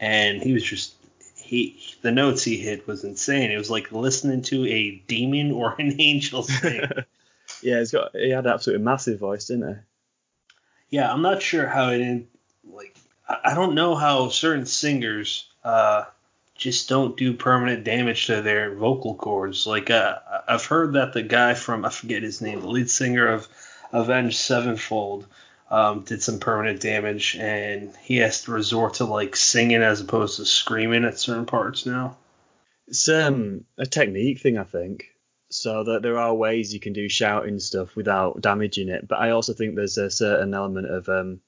and he was just he the notes he hit was insane. It was like listening to a demon or an angel sing.
yeah, he's got he had an absolutely massive voice, didn't he?
Yeah, I'm not sure how it like I don't know how certain singers uh, just don't do permanent damage to their vocal cords. Like uh, I've heard that the guy from I forget his name, the lead singer of Avenged Sevenfold, um, did some permanent damage, and he has to resort to like singing as opposed to screaming at certain parts now.
It's um, a technique thing, I think. So that there are ways you can do shouting stuff without damaging it, but I also think there's a certain element of um,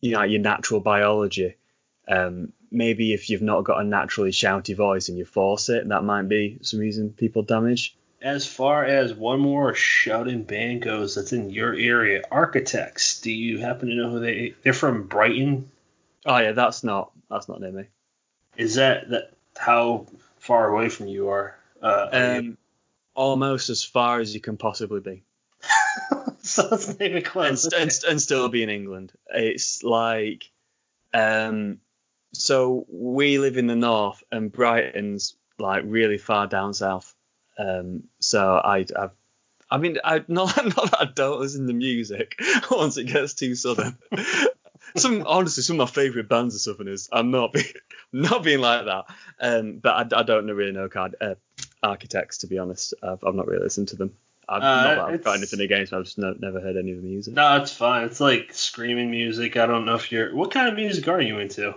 you know, your natural biology. Um, maybe if you've not got a naturally shouty voice and you force it, that might be some reason people damage.
As far as one more shouting band goes that's in your area, Architects. Do you happen to know who they? They're from Brighton.
Oh yeah, that's not that's not near me.
Is that that how far away from you are? Uh,
um, you? almost as far as you can possibly be.
so it's not even close.
And, and, and, still be in England. It's like, um, so we live in the north, and Brighton's like really far down south. Um, so I, I, I mean, I not not that I don't listen to music once it gets too southern. some honestly, some of my favourite bands are southerners. I'm not being not being like that. Um, but I, I don't really know card, uh, architects to be honest. I've, I've not really listened to them. I've uh, not I've got anything against. I've just no, never heard any of the music.
No, it's fine. It's like screaming music. I don't know if you're. What kind of music are you into?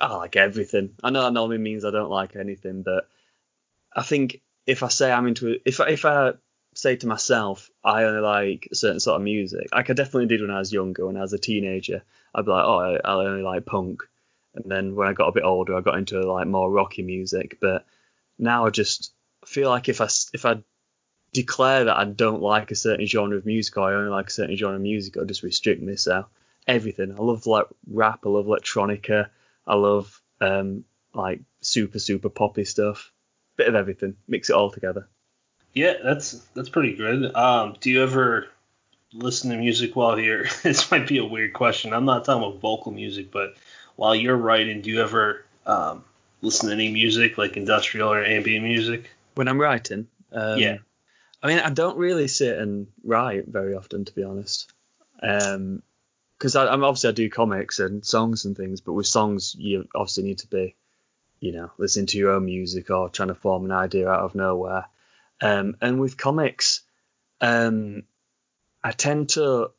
I like everything. I know that normally means I don't like anything, but I think if I say I'm into if if I say to myself I only like certain sort of music, like I definitely did when I was younger. When I was a teenager, I'd be like, oh, I, I only like punk. And then when I got a bit older, I got into like more rocky music. But now I just feel like if I if I declare that I don't like a certain genre of music or I only like a certain genre of music, I'll just restrict myself. Everything. I love like rap. I love electronica. I love um, like super super poppy stuff bit of everything, mix it all together.
Yeah, that's that's pretty good. Um, do you ever listen to music while you're? this might be a weird question. I'm not talking about vocal music, but while you're writing, do you ever um, listen to any music like industrial or ambient music?
When I'm writing, um,
yeah.
I mean, I don't really sit and write very often, to be honest. Um, because I'm obviously I do comics and songs and things, but with songs you obviously need to be you know, listening to your own music or trying to form an idea out of nowhere. Um, and with comics, um, I tend to,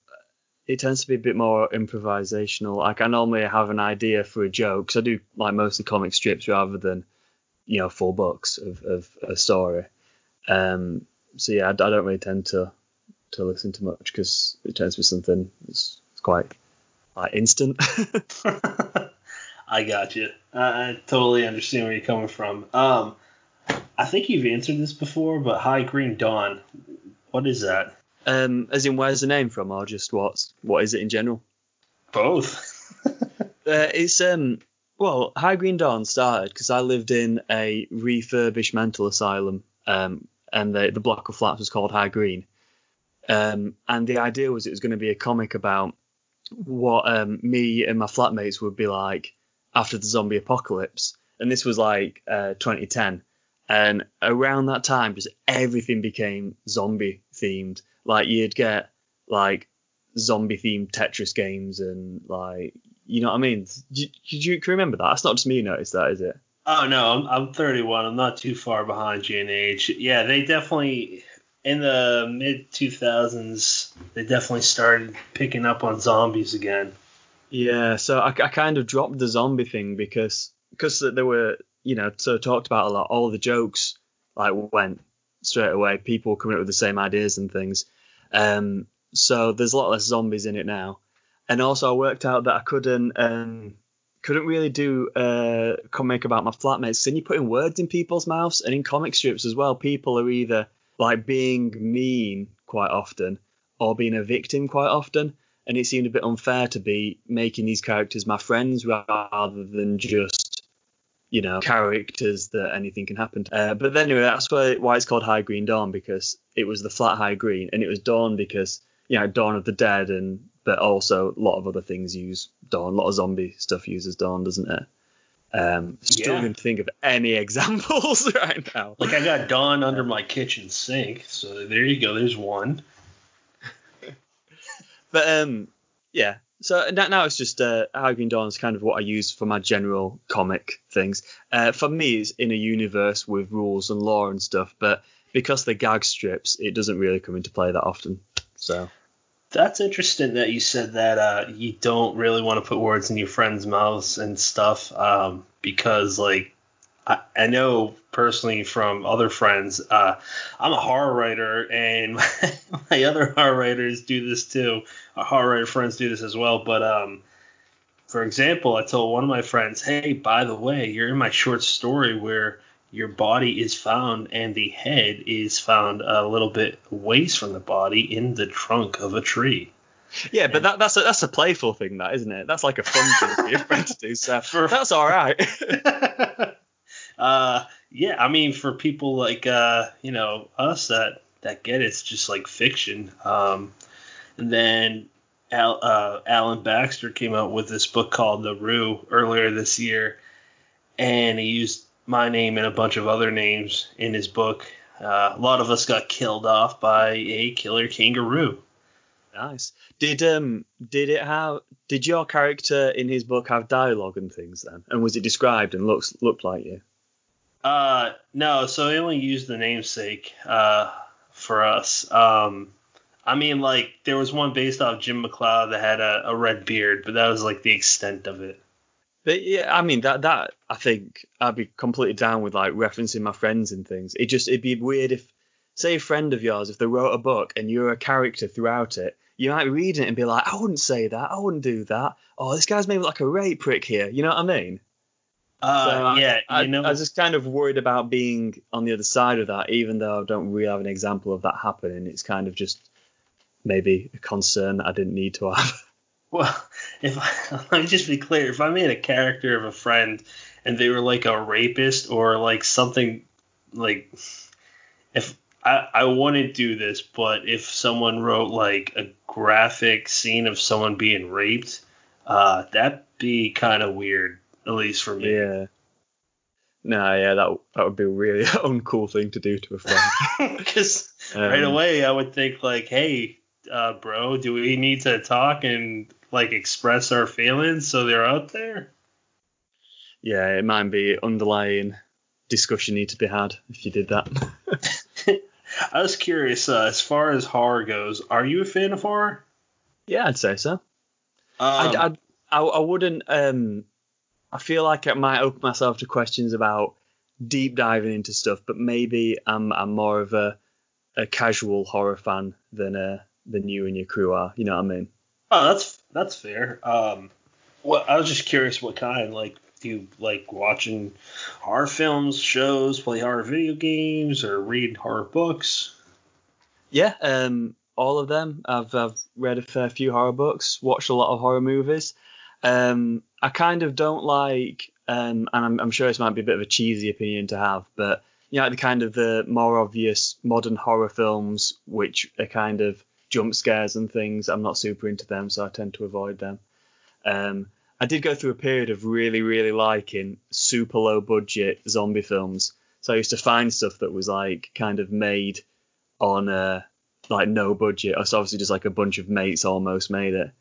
it tends to be a bit more improvisational. Like I normally have an idea for a joke, I do like mostly comic strips rather than, you know, full books of, of a story. Um, so yeah, I, I, don't really tend to to listen to much because it tends to be something that's, that's quite like instant.
I got you. I, I totally understand where you're coming from. Um, I think you've answered this before, but High Green Dawn, what is that?
Um, as in where's the name from, or just what's what is it in general?
Both.
uh, it's um, well, High Green Dawn started because I lived in a refurbished mental asylum, um, and the the block of flats was called High Green. Um, and the idea was it was going to be a comic about what um, me and my flatmates would be like after the zombie apocalypse, and this was like uh, 2010. And around that time, just everything became zombie themed. Like you'd get like zombie themed Tetris games and like you know what I mean. Did you, you remember that? That's not just me noticed that, is it?
Oh no, I'm, I'm 31. I'm not too far behind you in age. Yeah, they definitely in the mid 2000s they definitely started picking up on zombies again.
Yeah, so I, I kind of dropped the zombie thing because because there were you know so talked about a lot. All the jokes like went straight away. People coming up with the same ideas and things. Um, so there's a lot less zombies in it now. And also I worked out that I couldn't um, couldn't really do a comic about my flatmates. Then you put in words in people's mouths, and in comic strips as well, people are either like being mean quite often or being a victim quite often. And it seemed a bit unfair to be making these characters my friends rather than just, you know, characters that anything can happen to. Uh, but anyway, that's why, why it's called High Green Dawn because it was the flat high green, and it was dawn because you know Dawn of the Dead, and but also a lot of other things use dawn. A lot of zombie stuff uses dawn, doesn't it? Um, struggling
Yeah.
to think of any examples right now.
Like I got Dawn under my kitchen sink, so there you go. There's one.
But um, yeah. So now, now it's just uh, Green Dawn is kind of what I use for my general comic things. Uh, for me, it's in a universe with rules and law and stuff, but because they're gag strips, it doesn't really come into play that often. So
That's interesting that you said that uh, you don't really want to put words in your friends' mouths and stuff um, because, like, I, I know personally from other friends, uh, I'm a horror writer and my other horror writers do this too. Our horror writer friends do this as well. But, um, for example, I told one of my friends, hey, by the way, you're in my short story where your body is found and the head is found a little bit ways from the body in the trunk of a tree.
yeah, but that, that's a, that's a playful thing, that isn't it? That's like a fun thing for your friend to do. So that's all right.
uh, yeah, I mean, for people like uh, you know us that that get it, it's just like fiction. Um, and then Al, uh, Alan Baxter came out with this book called The Roo earlier this year, and he used my name and a bunch of other names in his book. Uh, a lot of us got killed off by a killer kangaroo.
nice. Did um did it have did your character in his book have dialogue and things then? And was it described and looks looked like you?
Uh, no, so he only used the namesake uh, for us. Um, I mean, like there was one based off Jim McLeod that had a, a red beard, but that was like the extent of it.
But yeah, I mean that that I think I'd be completely down with like referencing my friends and things. It just it'd be weird if say a friend of yours if they wrote a book and you're a character throughout it, you might read it and be like, I wouldn't say that, I wouldn't do that. Oh, this guy's made like a rape prick here. You know what I mean?
Uh,
So
yeah,
I,
you know,
I was just kind of worried about being on the other side of that, even though I don't really have an example of that happening. It's kind of just maybe a concern that I didn't need to have.
well, if I, let me just be clear, if I made a character of a friend and they were like a rapist or like something like if I, I wouldn't do this, but if someone wrote like a graphic scene of someone being raped, uh, that'd be kind of weird, at least for me.
yeah. No, yeah, that that would be a really uncool thing to do to a friend.
Because right
Um,
away I would think like, hey, uh, bro, do we need to talk and like express our feelings so they're out there?
Yeah, it might be underlying discussion need to be had if you did that.
I was curious, uh, as far as horror goes, are you a fan of horror?
yeah, I'd say so.
Um,
I'd, I'd, I, I wouldn't. Um, I feel like I might open myself to questions about deep diving into stuff, but maybe I'm I'm more of a a casual horror fan than uh than you and your crew are. You know what I mean?
oh, that's that's fair. Um, well, I was just curious what kind. Like, do you like watching horror films, shows, play horror video games, or read horror books?
Yeah. Um, all of them. I've I've read a fair few horror books, watched a lot of horror movies. Um, I kind of don't like, um, and I'm, I'm sure this might be a bit of a cheesy opinion to have, but you know, the kind of the more obvious modern horror films, which are kind of jump scares and things. I'm not super into them, so I tend to avoid them. Um, I did go through a period of really, really liking super low budget zombie films. So I used to find stuff that was like kind of made on uh, like no budget. It's obviously just like a bunch of mates almost made it.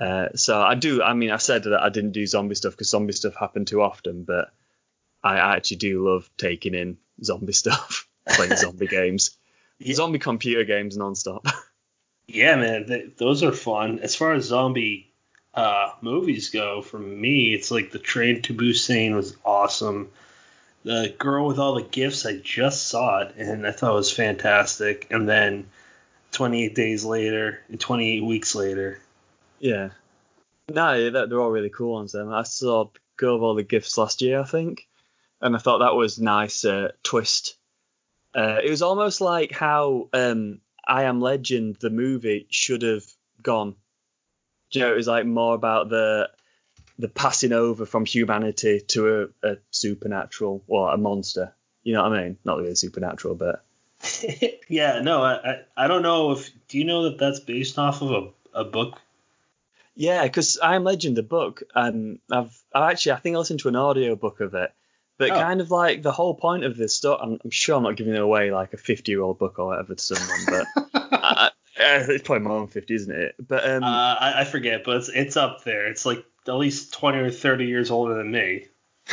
Uh, so I do. I mean, I said that I didn't do zombie stuff because zombie stuff happened too often, but I actually do love taking in zombie stuff, playing zombie games,
Yeah.
zombie computer games non-stop.
Yeah, man, th- those are fun. As far as zombie uh, movies go, for me, it's like the Train to Busan was awesome. The Girl with All the Gifts, I just saw it and I thought it was fantastic. And then 28 days later and 28 weeks later.
Yeah. No, they're all really cool ones. Then I saw Girl with All the Gifts last year, I think, and I thought that was nice uh, twist. Uh, it was almost like how um, I Am Legend, the movie, should have gone. you know, it was like more about the the passing over from humanity to a, a supernatural or a monster. You know what I mean? Not really supernatural, but
yeah, no, I, I don't know if do you know that that's based off of a, a book?
Yeah, because I Am Legend, the book, um, I've I've actually I think I listened to an audio book of it, but oh. kind of like the whole point of this stuff. I'm, I'm, sure I'm not giving it away like a 50 year old book or whatever to someone, but I, I, it's probably more than 50, isn't it? But um,
uh, I, I forget, but it's it's up there. It's like at least 20 or 30 years older than me.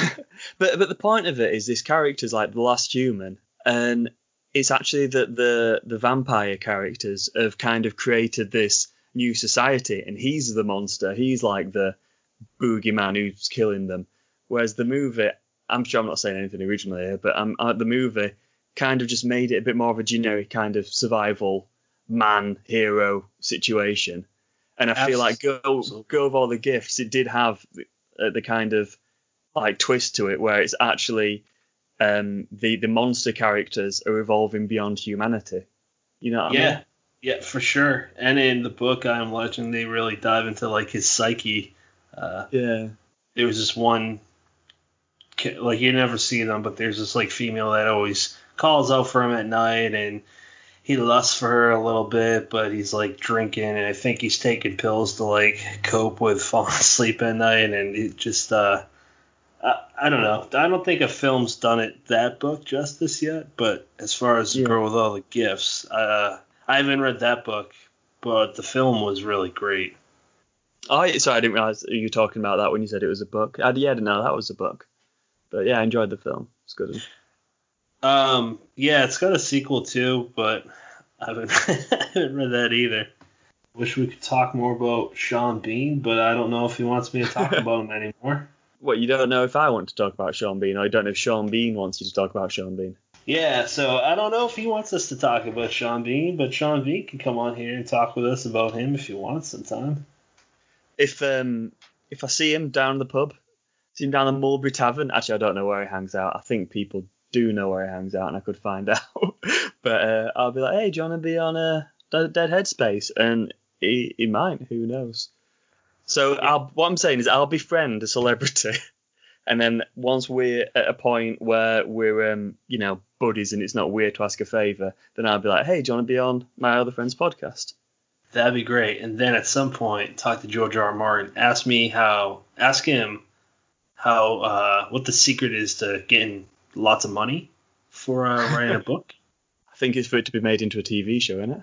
but but the point of it is this character's like the last human, and it's actually that the the vampire characters have kind of created this new society, and he's the monster. He's like the boogeyman who's killing them. Whereas the movie, I'm sure I'm not saying anything original here, but um, uh, the movie kind of just made it a bit more of a generic kind of survival man hero situation. And I feel like go go of all the gifts, it did have the, uh, the kind of like twist to it where it's actually um, the the monster characters are evolving beyond humanity. You know what
yeah.
I mean?
Yeah, for sure. And in the book I Am Legend, they really dive into like his psyche. Uh,
yeah.
There was this one, like you never see them, but there's this like female that always calls out for him at night, and he lusts for her a little bit, but he's like drinking, and I think he's taking pills to like cope with falling asleep at night, and it just uh, I, I don't know. I don't think a film's done it that book justice yet, but as far as the girl with all the gifts, uh, I haven't read that book, but the film was really great.
Oh, sorry, I didn't realize you were talking about that when you said it was a book. I, yeah, I didn't know that was a book. But yeah, I enjoyed the film. It's good.
Um, yeah, it's got a sequel too, but I haven't, I haven't read that either. Wish we could talk more about Sean Bean, but I don't know if he wants me to talk about him anymore.
What, you don't know if I want to talk about Sean Bean, I don't know if Sean Bean wants you to talk about Sean Bean?
Yeah, so I don't know if he wants us to talk about Sean Bean, but Sean Bean can come on here and talk with us about him if he wants sometime.
If um if I see him down the pub, see him down the Mulberry Tavern. Actually, I don't know where he hangs out. I think people do know where he hangs out, and I could find out. but uh, I'll be like, hey, do you want to be on a Dead Headspace? And he, he might. Who knows? So I'll, what I'm saying is I'll befriend a celebrity, and then once we're at a point where we're um, you know buddies and it's not weird to ask a favor, then I'll be like, hey, do you want to be on my other friend's podcast?
That'd be great. And then at some point, talk to George R. R. Martin. Ask me how. Ask him how uh, what the secret is to getting lots of money for uh, writing a book.
I think it's for it to be made into a TV show, isn't it?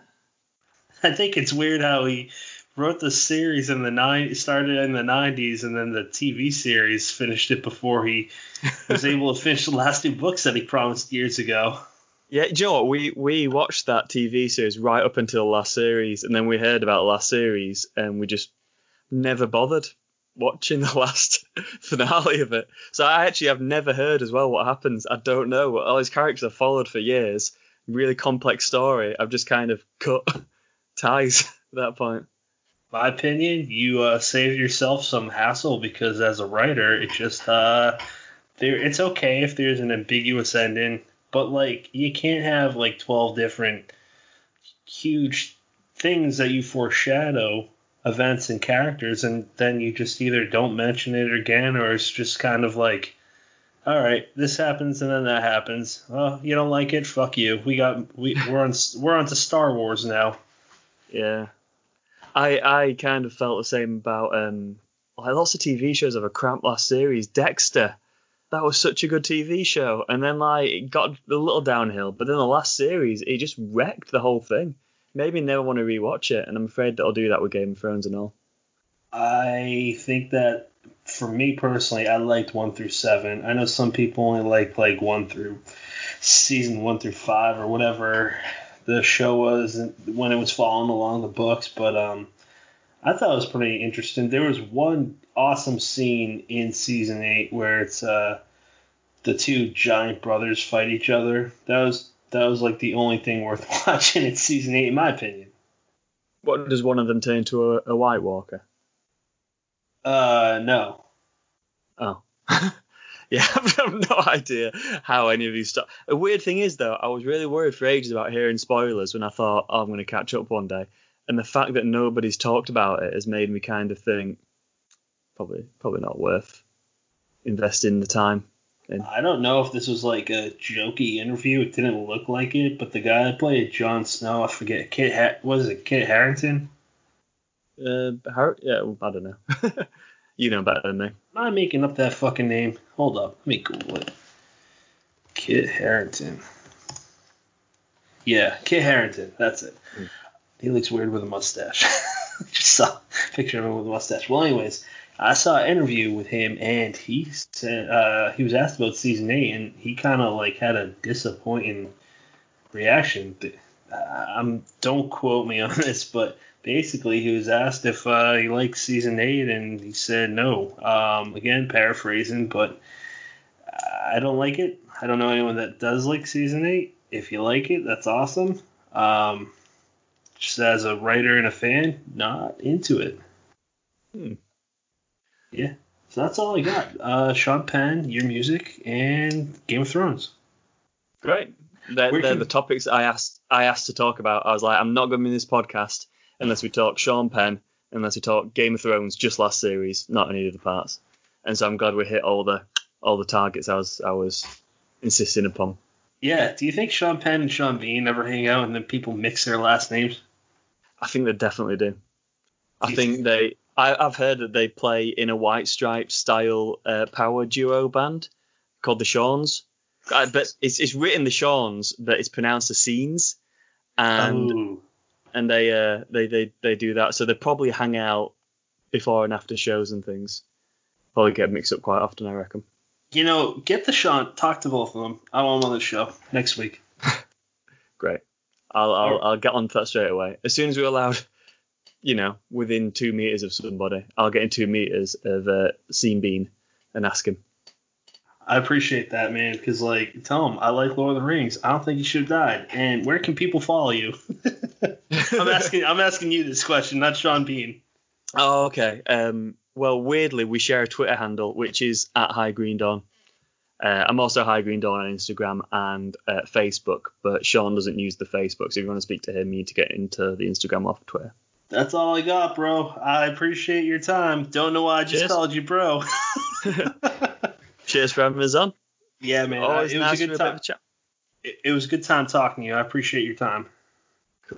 I think it's weird how he wrote the series in the nine started in the 90s and then the TV series finished it before he was able to finish the last two books that he promised years ago.
Yeah, you know what? We we watched that TV series right up until the last series, and then we heard about the last series, and we just never bothered watching the last finale of it. So I actually have never heard as well what happens. I don't know. All these characters I've followed for years. Really complex story. I've just kind of cut ties at that point
my opinion, you uh, save yourself some hassle because as a writer, it just uh, there it's okay if there's an ambiguous ending, but like you can't have like twelve different huge things that you foreshadow events and characters, and then you just either don't mention it again, or it's just kind of like, all right, this happens and then that happens. Well, you don't like it, fuck you. We got we we're on we're on to Star Wars now.
Yeah. I I kind of felt the same about um like lots of TV shows have a cramp last series. Dexter, that was such a good TV show, and then like it got a little downhill, but then the last series it just wrecked the whole thing. Maybe never want to rewatch it, and I'm afraid that I'll do that with Game of Thrones and all.
I think that for me personally, I liked one through seven. I know some people only like like one through season one through five or whatever the show was when it was following along the books, but um, I thought it was pretty interesting. There was one awesome scene in season eight where it's uh, the two giant brothers fight each other. That was that was like the only thing worth watching in season eight, in my opinion.
What does one of them turn into a, a White Walker?
Uh, no.
Oh. yeah, I have no idea how any of these stuff. A weird thing is though, I was really worried for ages about hearing spoilers when I thought, oh, I'm going to catch up one day, and the fact that nobody's talked about it has made me kind of think probably probably not worth investing the time. In.
I don't know if this was like a jokey interview. It didn't look like it, but the guy that played Jon Snow, I forget, Kit, ha- was it Kit Harington?
Uh, Har- yeah, I don't know. you know better than me.
Am I making up that fucking name? Hold up, let me Google it. Kit Harington. Yeah, Kit Harington. That's it. Mm. He looks weird with a mustache. Just saw a picture of him with a mustache. Well, anyways, I saw an interview with him, and he said uh, he was asked about season eight, and he kind of like had a disappointing reaction. Um, don't quote me on this, but basically he was asked if uh, he liked season eight, and he said no. Um, again, paraphrasing, but I don't like it. I don't know anyone that does like season eight. If you like it, that's awesome. Um, just as a writer and a fan, not into it.
Hmm.
Yeah. So that's all I got. Uh, Sean Penn, your music, and Game of Thrones.
Great. They're, they're can... the topics I asked I asked to talk about. I was like, I'm not going to be in this podcast unless we talk Sean Penn, unless we talk Game of Thrones, just last series, not any of the parts. And so I'm glad we hit all the all the targets I was I was insisting upon.
Yeah. Do you think Sean Penn and Sean Bean ever hang out and then people mix their last names?
I think they definitely do. do I think, think they I, have heard that they play in a White Stripe style uh, power duo band called the Shawns. Uh, but it's, it's written the Shawns, but it's pronounced the Scenes, and oh. and they uh they, they they do that. So they probably hang out before and after shows and things. Probably get mixed up quite often, I reckon.
You know, get the Sean, talk to both of them. I want them on the show next week.
Great. I'll I'll, I'll get on to that straight away as soon as we're allowed you know, within two meters of somebody, I'll get in two meters of uh, Sean Bean and ask him.
I appreciate that, man. Because like, tell him I like Lord of the Rings. I don't think he should have died. And where can people follow you? I'm asking. I'm asking you this question, not Sean Bean.
Oh, okay. Um, well, weirdly, we share a Twitter handle, which is at High Green Dawn. Uh, I'm also High Green Dawn on Instagram and uh, Facebook, but Sean doesn't use the Facebook. So if you want to speak to him, you need to get into the Instagram off Twitter.
That's all I got, bro. I appreciate your time. Don't know why I just Cheers. called you bro.
Cheers for having us on.
Yeah, man. Always it was a good time. A it, it, was a good time talking to you. I appreciate your time.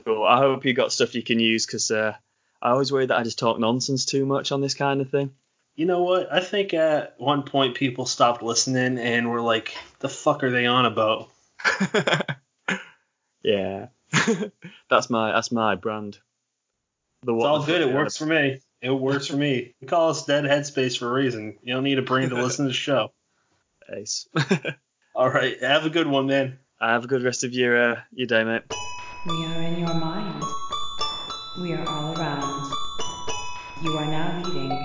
Cool. I hope you got stuff you can use because uh, I always worry that I just talk nonsense too much on this kind of thing.
You know what? I think at one point people stopped listening and were like, "The fuck are they on about?"
yeah, that's my that's my brand.
The it's all good. It works for me. It works for me. We call us Dead Headspace for a reason. You don't need a brain to listen to the show.
Nice.
all right. Have a good one, man.
Have a good rest of your uh, your day, mate.
We are in your mind. We are all around. You are now leaving